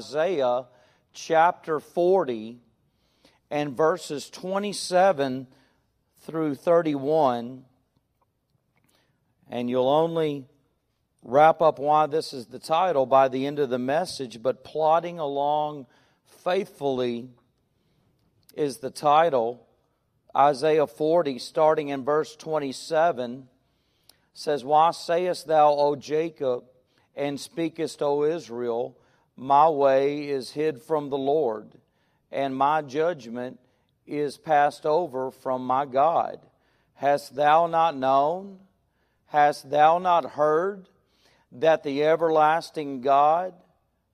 Isaiah chapter 40 and verses 27 through 31. And you'll only wrap up why this is the title by the end of the message, but plodding along faithfully is the title. Isaiah 40, starting in verse 27, says, Why sayest thou, O Jacob, and speakest, O Israel? My way is hid from the Lord, and my judgment is passed over from my God. Hast thou not known? Hast thou not heard that the everlasting God,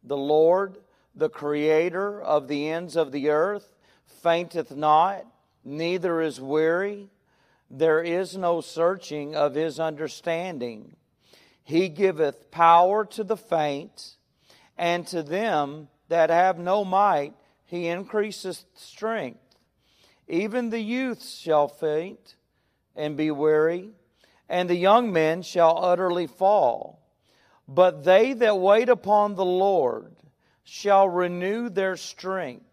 the Lord, the Creator of the ends of the earth, fainteth not, neither is weary? There is no searching of his understanding. He giveth power to the faint and to them that have no might, he increaseth strength. Even the youths shall faint and be weary, and the young men shall utterly fall. But they that wait upon the Lord shall renew their strength.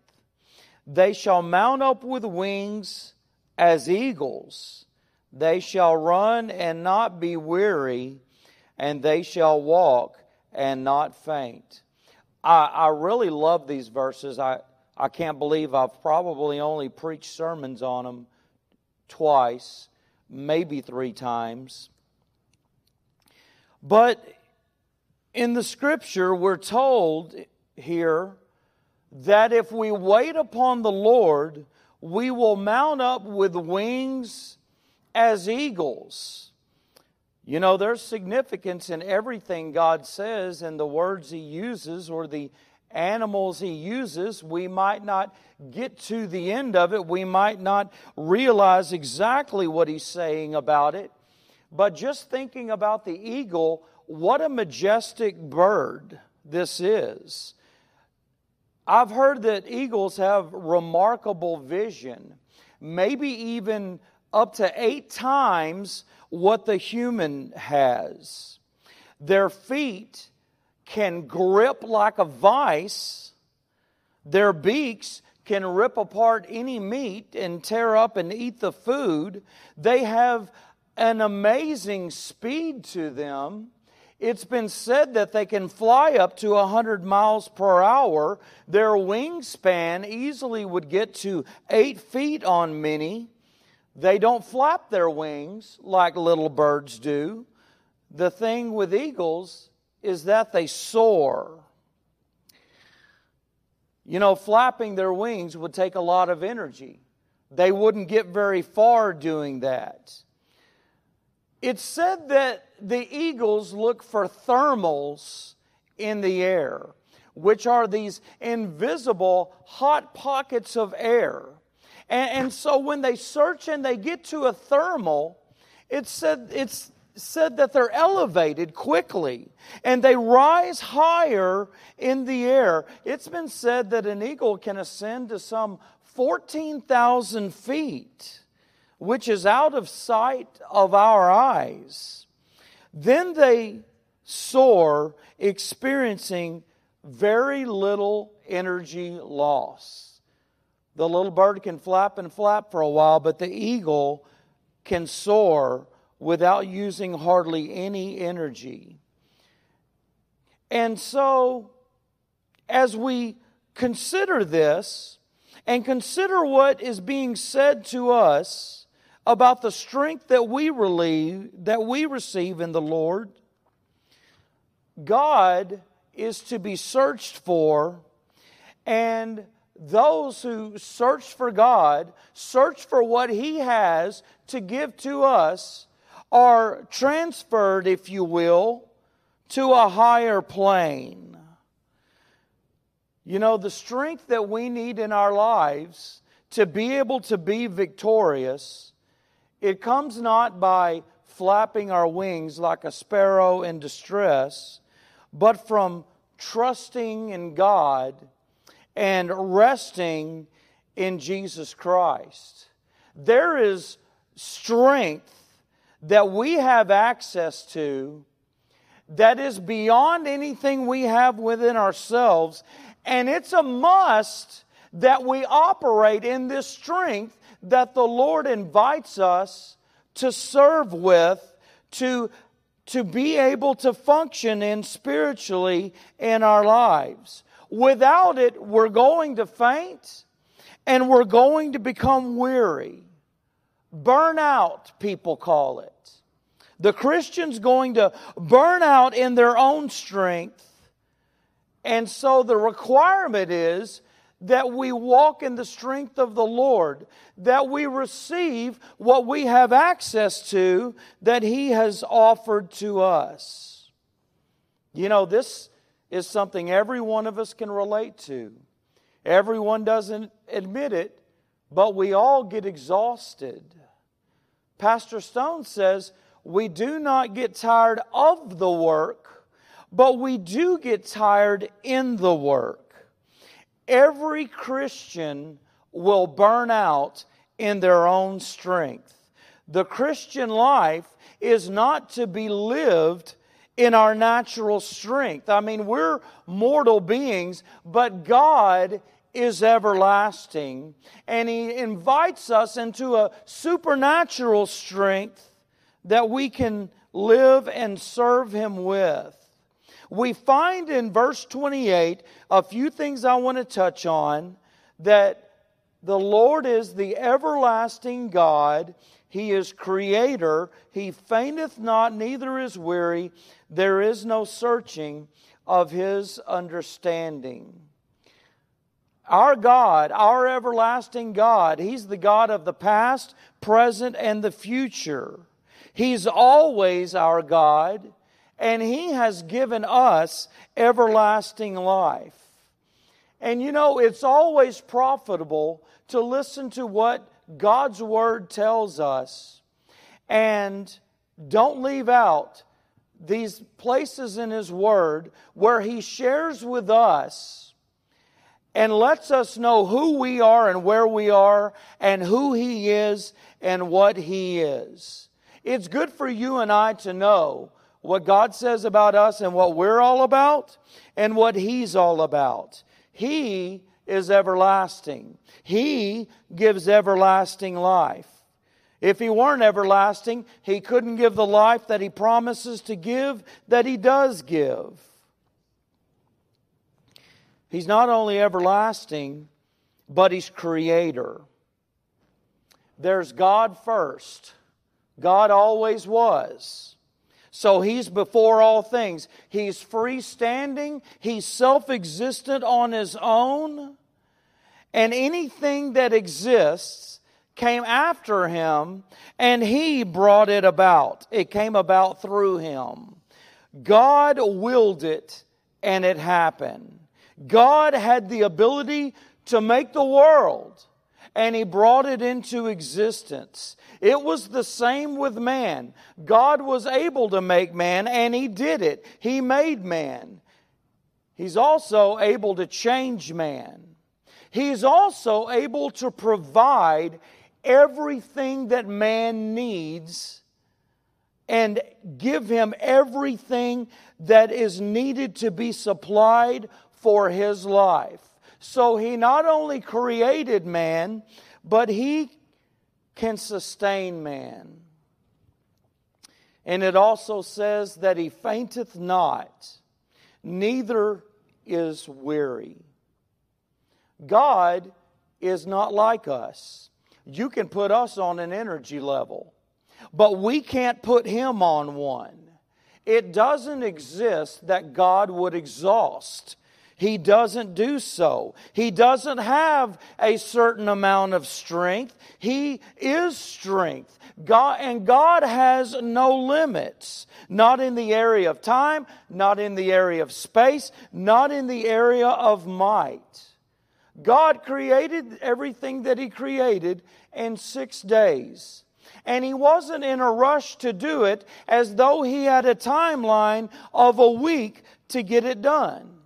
They shall mount up with wings as eagles. They shall run and not be weary, and they shall walk and not faint. I, I really love these verses. I, I can't believe I've probably only preached sermons on them twice, maybe three times. But in the scripture, we're told here that if we wait upon the Lord, we will mount up with wings as eagles. You know, there's significance in everything God says and the words He uses or the animals He uses. We might not get to the end of it, we might not realize exactly what He's saying about it. But just thinking about the eagle, what a majestic bird this is. I've heard that eagles have remarkable vision, maybe even up to eight times what the human has. Their feet can grip like a vice, their beaks can rip apart any meat and tear up and eat the food. They have an amazing speed to them. It's been said that they can fly up to 100 miles per hour. Their wingspan easily would get to eight feet on many. They don't flap their wings like little birds do. The thing with eagles is that they soar. You know, flapping their wings would take a lot of energy. They wouldn't get very far doing that. It's said that the eagles look for thermals in the air, which are these invisible hot pockets of air and, and so when they search and they get to a thermal, it said, it's said that they're elevated quickly and they rise higher in the air. It's been said that an eagle can ascend to some 14,000 feet, which is out of sight of our eyes. Then they soar, experiencing very little energy loss. The little bird can flap and flap for a while, but the eagle can soar without using hardly any energy. And so, as we consider this and consider what is being said to us about the strength that we relieve, that we receive in the Lord, God is to be searched for and those who search for God, search for what He has to give to us, are transferred, if you will, to a higher plane. You know, the strength that we need in our lives to be able to be victorious, it comes not by flapping our wings like a sparrow in distress, but from trusting in God and resting in Jesus Christ. There is strength that we have access to that is beyond anything we have within ourselves, And it's a must that we operate in this strength that the Lord invites us to serve with, to, to be able to function in spiritually in our lives. Without it, we're going to faint and we're going to become weary. Burnout, people call it. The Christian's going to burn out in their own strength. And so the requirement is that we walk in the strength of the Lord, that we receive what we have access to that He has offered to us. You know, this is something every one of us can relate to. Everyone doesn't admit it, but we all get exhausted. Pastor Stone says we do not get tired of the work, but we do get tired in the work. Every Christian will burn out in their own strength. The Christian life is not to be lived in our natural strength. I mean, we're mortal beings, but God is everlasting, and He invites us into a supernatural strength that we can live and serve Him with. We find in verse 28 a few things I want to touch on that the Lord is the everlasting God. He is creator. He fainteth not, neither is weary. There is no searching of his understanding. Our God, our everlasting God, He's the God of the past, present, and the future. He's always our God, and He has given us everlasting life. And you know, it's always profitable to listen to what God's Word tells us and don't leave out these places in His Word where He shares with us and lets us know who we are and where we are and who He is and what He is. It's good for you and I to know what God says about us and what we're all about and what He's all about. He is everlasting. He gives everlasting life. If He weren't everlasting, He couldn't give the life that He promises to give, that He does give. He's not only everlasting, but He's creator. There's God first. God always was. So he's before all things. He's freestanding. He's self existent on his own. And anything that exists came after him, and he brought it about. It came about through him. God willed it, and it happened. God had the ability to make the world, and he brought it into existence. It was the same with man. God was able to make man, and He did it. He made man. He's also able to change man. He's also able to provide everything that man needs and give him everything that is needed to be supplied for his life. So he not only created man, but he can sustain man. And it also says that he fainteth not, neither is weary. God is not like us. You can put us on an energy level, but we can't put him on one. It doesn't exist that God would exhaust he doesn't do so. He doesn't have a certain amount of strength. He is strength. God, and God has no limits. Not in the area of time, not in the area of space, not in the area of might. God created everything that He created in six days. And He wasn't in a rush to do it as though He had a timeline of a week to get it done.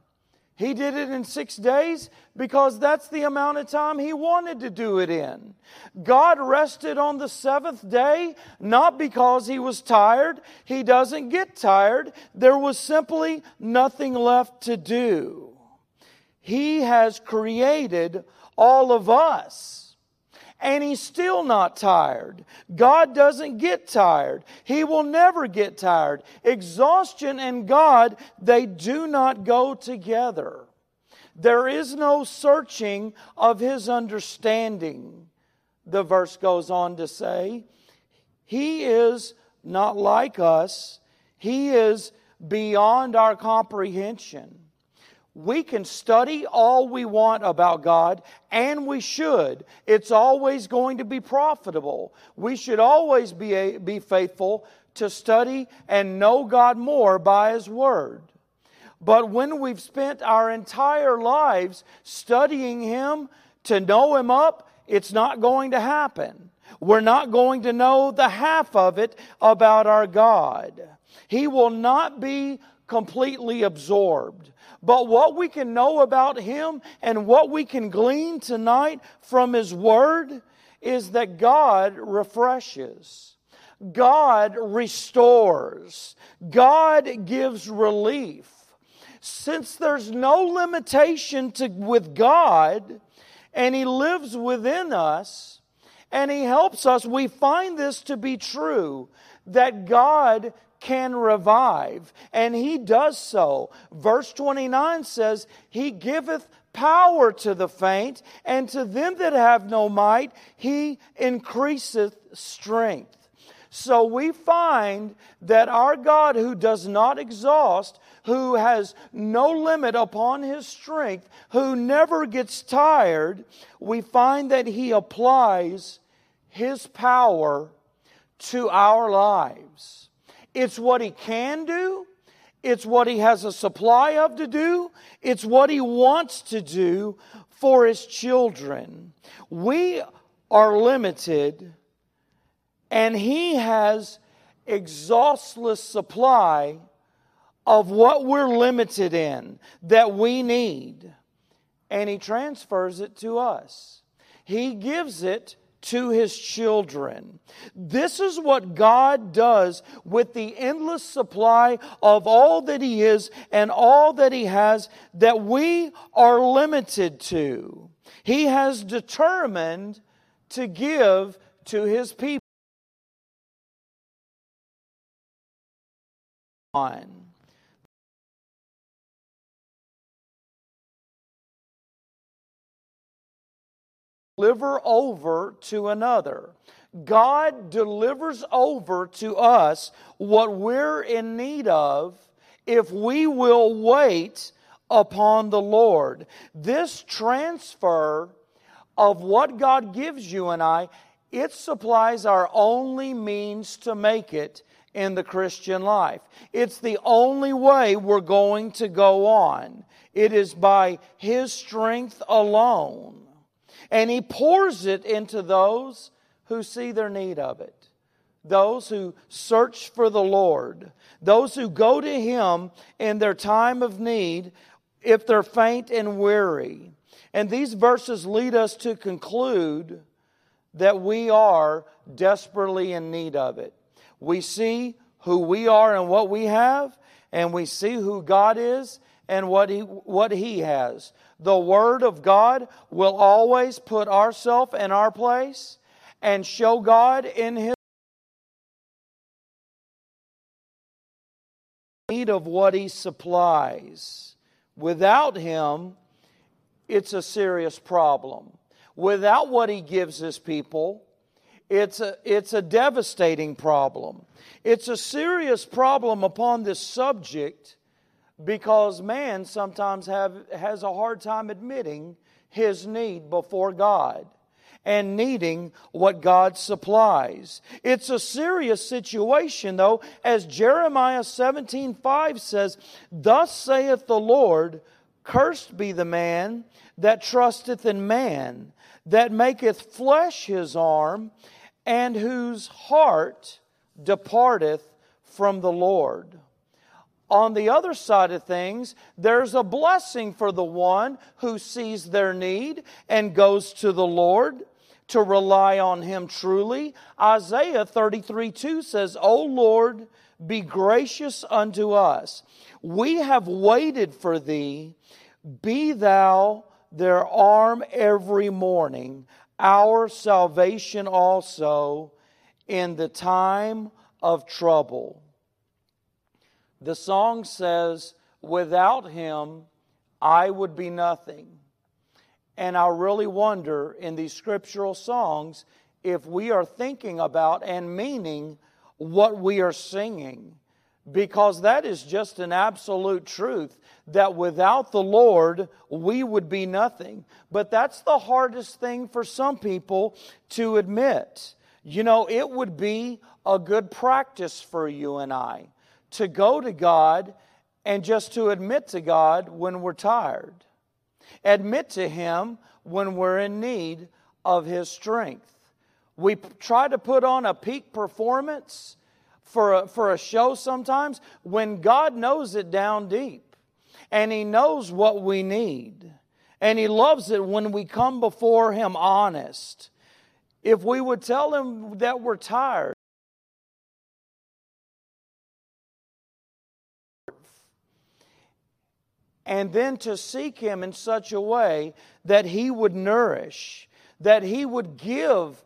He did it in six days because that's the amount of time he wanted to do it in. God rested on the seventh day not because he was tired. He doesn't get tired. There was simply nothing left to do. He has created all of us and he's still not tired. God doesn't get tired. He will never get tired. Exhaustion and God, they do not go together. There is no searching of his understanding. The verse goes on to say, He is not like us, He is beyond our comprehension. We can study all we want about God, and we should. It's always going to be profitable. We should always be, a, be faithful to study and know God more by His Word. But when we've spent our entire lives studying Him to know Him up, it's not going to happen. We're not going to know the half of it about our God. He will not be completely absorbed. But what we can know about Him and what we can glean tonight from His Word is that God refreshes. God restores. God gives relief. Since there's no limitation to, with God, and He lives within us, and He helps us, we find this to be true that God can revive, and he does so. Verse 29 says, He giveth power to the faint, and to them that have no might, he increaseth strength. So we find that our God, who does not exhaust, who has no limit upon his strength, who never gets tired, we find that he applies his power to our lives. It's what he can do. It's what he has a supply of to do. It's what he wants to do for his children. We are limited, and he has exhaustless supply of what we're limited in that we need. And he transfers it to us. He gives it to his children. This is what God does with the endless supply of all that he is and all that he has that we are limited to. He has determined to give to his people. Deliver over to another. God delivers over to us what we're in need of if we will wait upon the Lord. This transfer of what God gives you and I, it supplies our only means to make it in the Christian life. It's the only way we're going to go on. It is by His strength alone and he pours it into those who see their need of it. Those who search for the Lord, those who go to Him in their time of need if they're faint and weary. And these verses lead us to conclude that we are desperately in need of it. We see who we are and what we have, and we see who God is and what he, what he has. The Word of God will always put ourself in our place and show God in His need of what He supplies. Without Him, it's a serious problem. Without what He gives His people, it's a, it's a devastating problem. It's a serious problem upon this subject because man sometimes have, has a hard time admitting his need before God and needing what God supplies. It's a serious situation though, as Jeremiah 17:5 says, "Thus saith the Lord, cursed be the man that trusteth in man, that maketh flesh his arm, and whose heart departeth from the Lord." On the other side of things, there's a blessing for the one who sees their need and goes to the Lord to rely on Him truly. Isaiah 33 2 says, O Lord, be gracious unto us. We have waited for Thee. Be thou their arm every morning, our salvation also in the time of trouble. The song says, Without him, I would be nothing. And I really wonder in these scriptural songs if we are thinking about and meaning what we are singing. Because that is just an absolute truth that without the Lord, we would be nothing. But that's the hardest thing for some people to admit. You know, it would be a good practice for you and I to go to God and just to admit to God when we're tired. Admit to Him when we're in need of His strength. We try to put on a peak performance for a, for a show sometimes when God knows it down deep and He knows what we need. And He loves it when we come before Him honest. If we would tell Him that we're tired, and then to seek Him in such a way that He would nourish, that He would give.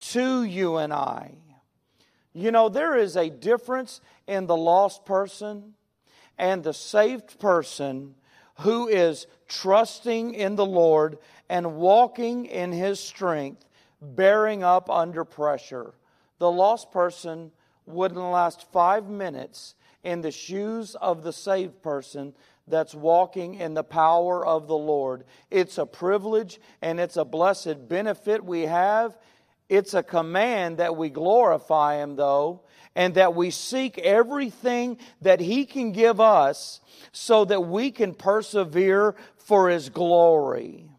To you and I. You know, there is a difference in the lost person and the saved person who is trusting in the Lord and walking in His strength bearing up under pressure. The lost person wouldn't last five minutes in the shoes of the saved person that's walking in the power of the Lord. It's a privilege and it's a blessed benefit we have. It's a command that we glorify Him, though, and that we seek everything that He can give us so that we can persevere for His glory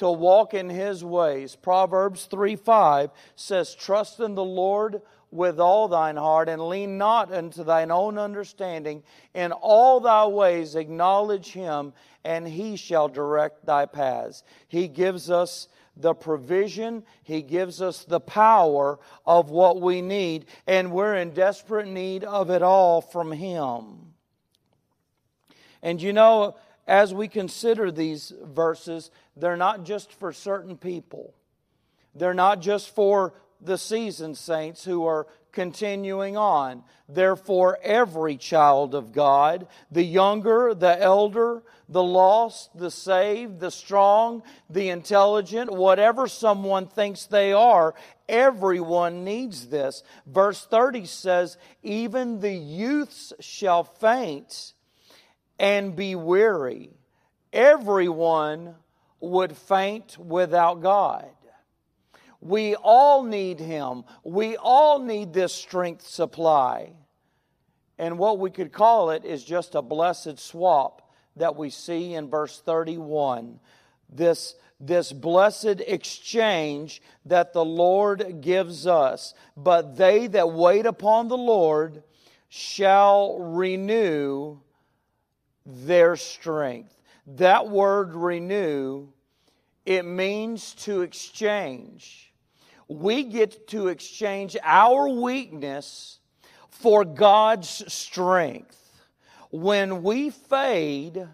to walk in his ways. Proverbs 3 5 says, Trust in the Lord with all thine heart, and lean not unto thine own understanding. In all thy ways acknowledge him, and he shall direct thy paths. He gives us the provision, He gives us the power of what we need, and we're in desperate need of it all from Him. And you know, as we consider these verses, they're not just for certain people. They're not just for the seasoned saints who are continuing on. They're for every child of God the younger, the elder, the lost, the saved, the strong, the intelligent, whatever someone thinks they are. Everyone needs this. Verse 30 says, Even the youths shall faint and be weary. Everyone would faint without God. We all need Him. We all need this strength supply. And what we could call it is just a blessed swap that we see in verse 31. This, this blessed exchange that the Lord gives us. But they that wait upon the Lord shall renew their strength. That word renew, it means to exchange. We get to exchange our weakness for God's strength. When we fade,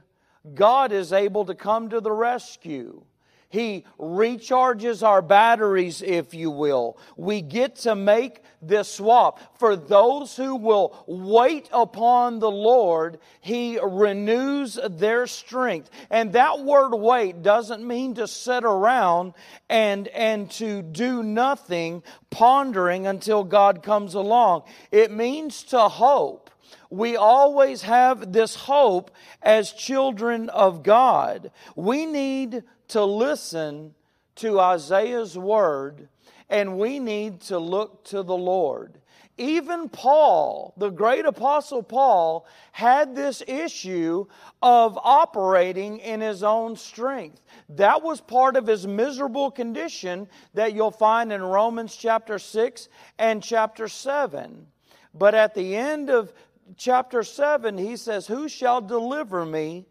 God is able to come to the rescue. He recharges our batteries, if you will. We get to make this swap. For those who will wait upon the Lord, He renews their strength. And that word wait doesn't mean to sit around and, and to do nothing, pondering until God comes along. It means to hope we always have this hope as children of God. We need to listen to Isaiah's word and we need to look to the Lord. Even Paul, the great apostle Paul, had this issue of operating in his own strength. That was part of his miserable condition that you'll find in Romans chapter 6 and chapter 7. But at the end of chapter 7, he says, Who shall deliver me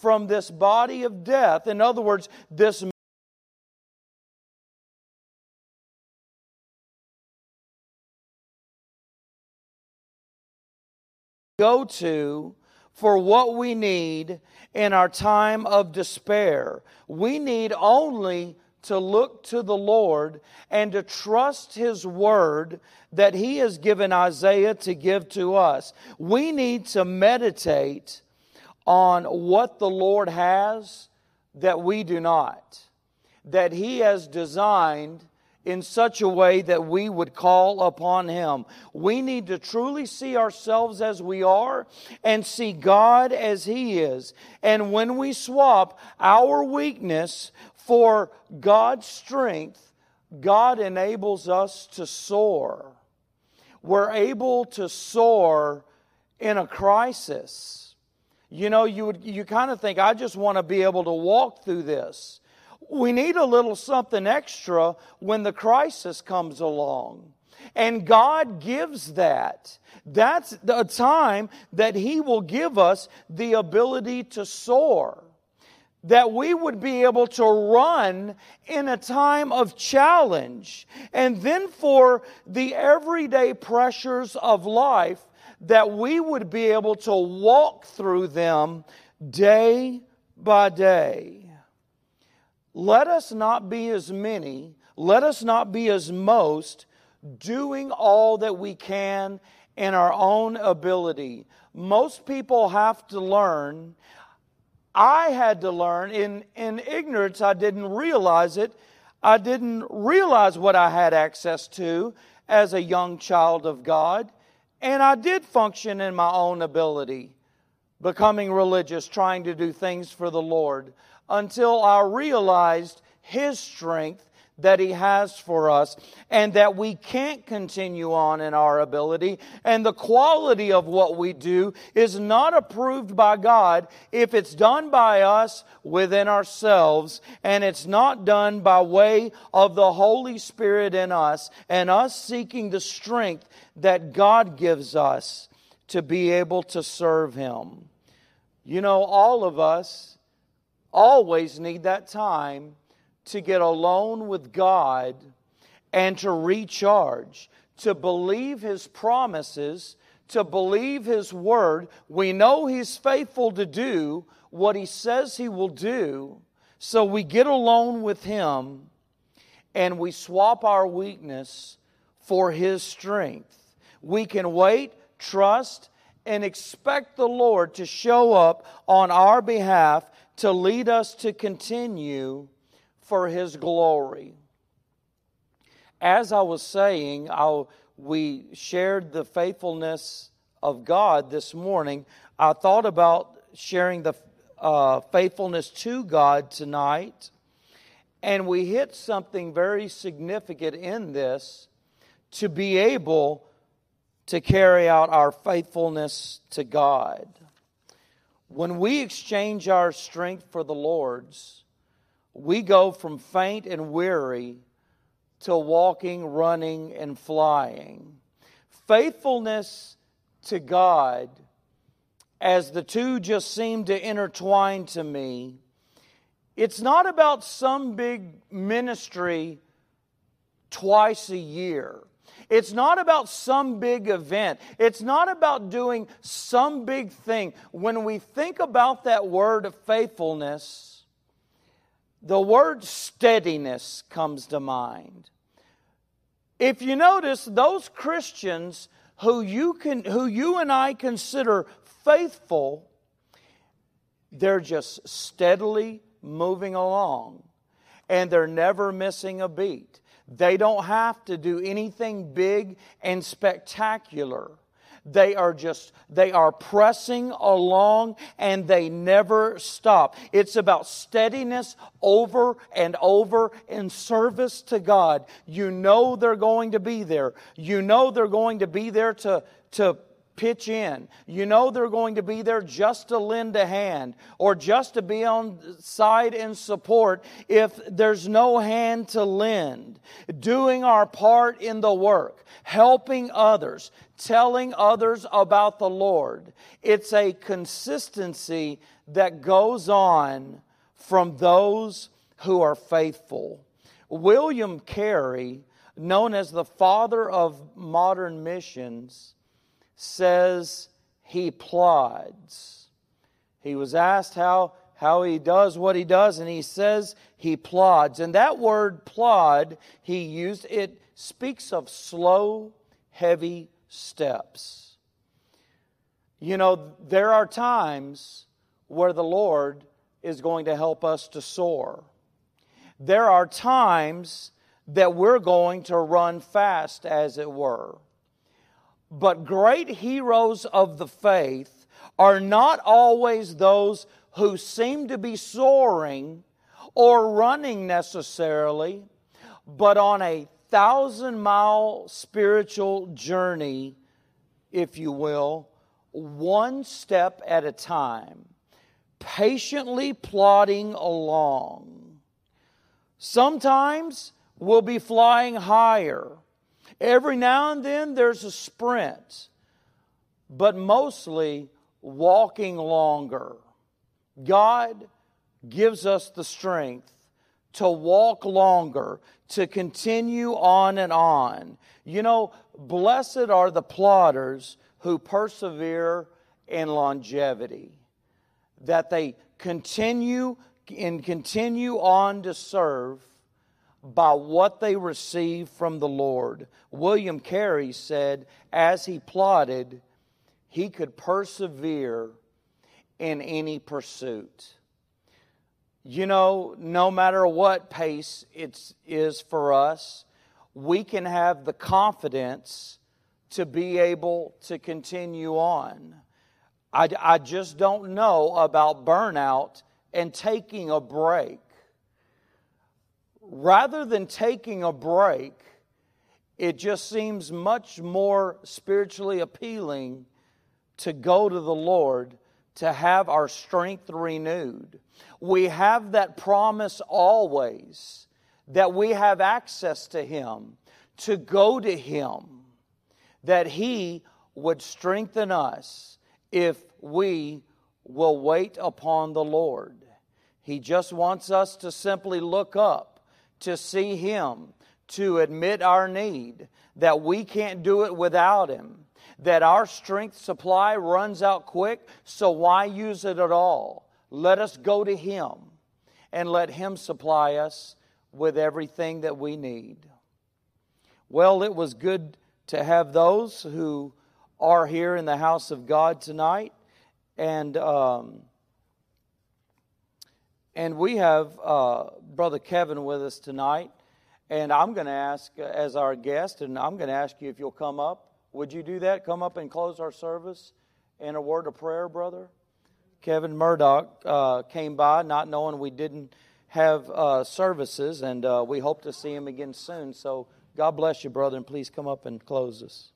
from this body of death. In other words, this go to for what we need in our time of despair. We need only to look to the Lord and to trust His word that He has given Isaiah to give to us. We need to meditate on what the Lord has that we do not, that He has designed in such a way that we would call upon Him. We need to truly see ourselves as we are and see God as He is. And when we swap our weakness for God's strength, God enables us to soar. We're able to soar in a crisis. You know, you would you kind of think I just want to be able to walk through this we need a little something extra when the crisis comes along. And God gives that. That's the time that He will give us the ability to soar. That we would be able to run in a time of challenge. And then for the everyday pressures of life, that we would be able to walk through them day by day. Let us not be as many, let us not be as most, doing all that we can in our own ability. Most people have to learn. I had to learn. In, in ignorance, I didn't realize it. I didn't realize what I had access to as a young child of God. And I did function in my own ability, becoming religious, trying to do things for the Lord until I realized His strength that He has for us and that we can't continue on in our ability. And the quality of what we do is not approved by God if it's done by us within ourselves and it's not done by way of the Holy Spirit in us and us seeking the strength that God gives us to be able to serve Him. You know, all of us always need that time to get alone with God and to recharge, to believe His promises, to believe His word. We know He's faithful to do what He says He will do. So we get alone with Him and we swap our weakness for His strength. We can wait, trust, and expect the Lord to show up on our behalf to lead us to continue for His glory. As I was saying, I, we shared the faithfulness of God this morning. I thought about sharing the uh, faithfulness to God tonight, and we hit something very significant in this to be able to carry out our faithfulness to God. When we exchange our strength for the Lord's, we go from faint and weary to walking, running, and flying. Faithfulness to God, as the two just seem to intertwine to me, it's not about some big ministry twice a year. It's not about some big event. It's not about doing some big thing. When we think about that word of faithfulness, the word steadiness comes to mind. If you notice, those Christians who you, can, who you and I consider faithful, they're just steadily moving along and they're never missing a beat. They don't have to do anything big and spectacular. They are just, they are pressing along and they never stop. It's about steadiness over and over in service to God. You know they're going to be there. You know they're going to be there to, to pitch in. You know they're going to be there just to lend a hand or just to be on side and support if there's no hand to lend. Doing our part in the work, helping others, telling others about the Lord. It's a consistency that goes on from those who are faithful. William Carey, known as the father of modern missions, says he plods. He was asked how, how he does what he does, and he says he plods. And that word plod he used, it speaks of slow, heavy steps. You know, there are times where the Lord is going to help us to soar. There are times that we're going to run fast, as it were. But great heroes of the faith are not always those who seem to be soaring or running necessarily, but on a thousand mile spiritual journey, if you will, one step at a time, patiently plodding along. Sometimes we'll be flying higher. Every now and then there's a sprint, but mostly walking longer. God gives us the strength to walk longer, to continue on and on. You know, blessed are the plodders who persevere in longevity, that they continue and continue on to serve by what they receive from the Lord. William Carey said, as he plodded, he could persevere in any pursuit. You know, no matter what pace it is for us, we can have the confidence to be able to continue on. I, I just don't know about burnout and taking a break. Rather than taking a break, it just seems much more spiritually appealing to go to the Lord to have our strength renewed. We have that promise always that we have access to Him, to go to Him, that He would strengthen us if we will wait upon the Lord. He just wants us to simply look up, to see Him, to admit our need, that we can't do it without Him, that our strength supply runs out quick, so why use it at all? Let us go to Him and let Him supply us with everything that we need. Well, it was good to have those who are here in the house of God tonight. And, um, and we have uh, Brother Kevin with us tonight. And I'm going to ask, uh, as our guest, and I'm going to ask you if you'll come up. Would you do that? Come up and close our service in a word of prayer, brother? Kevin Murdoch uh, came by not knowing we didn't have uh, services, and uh, we hope to see him again soon. So God bless you, brother, and please come up and close us.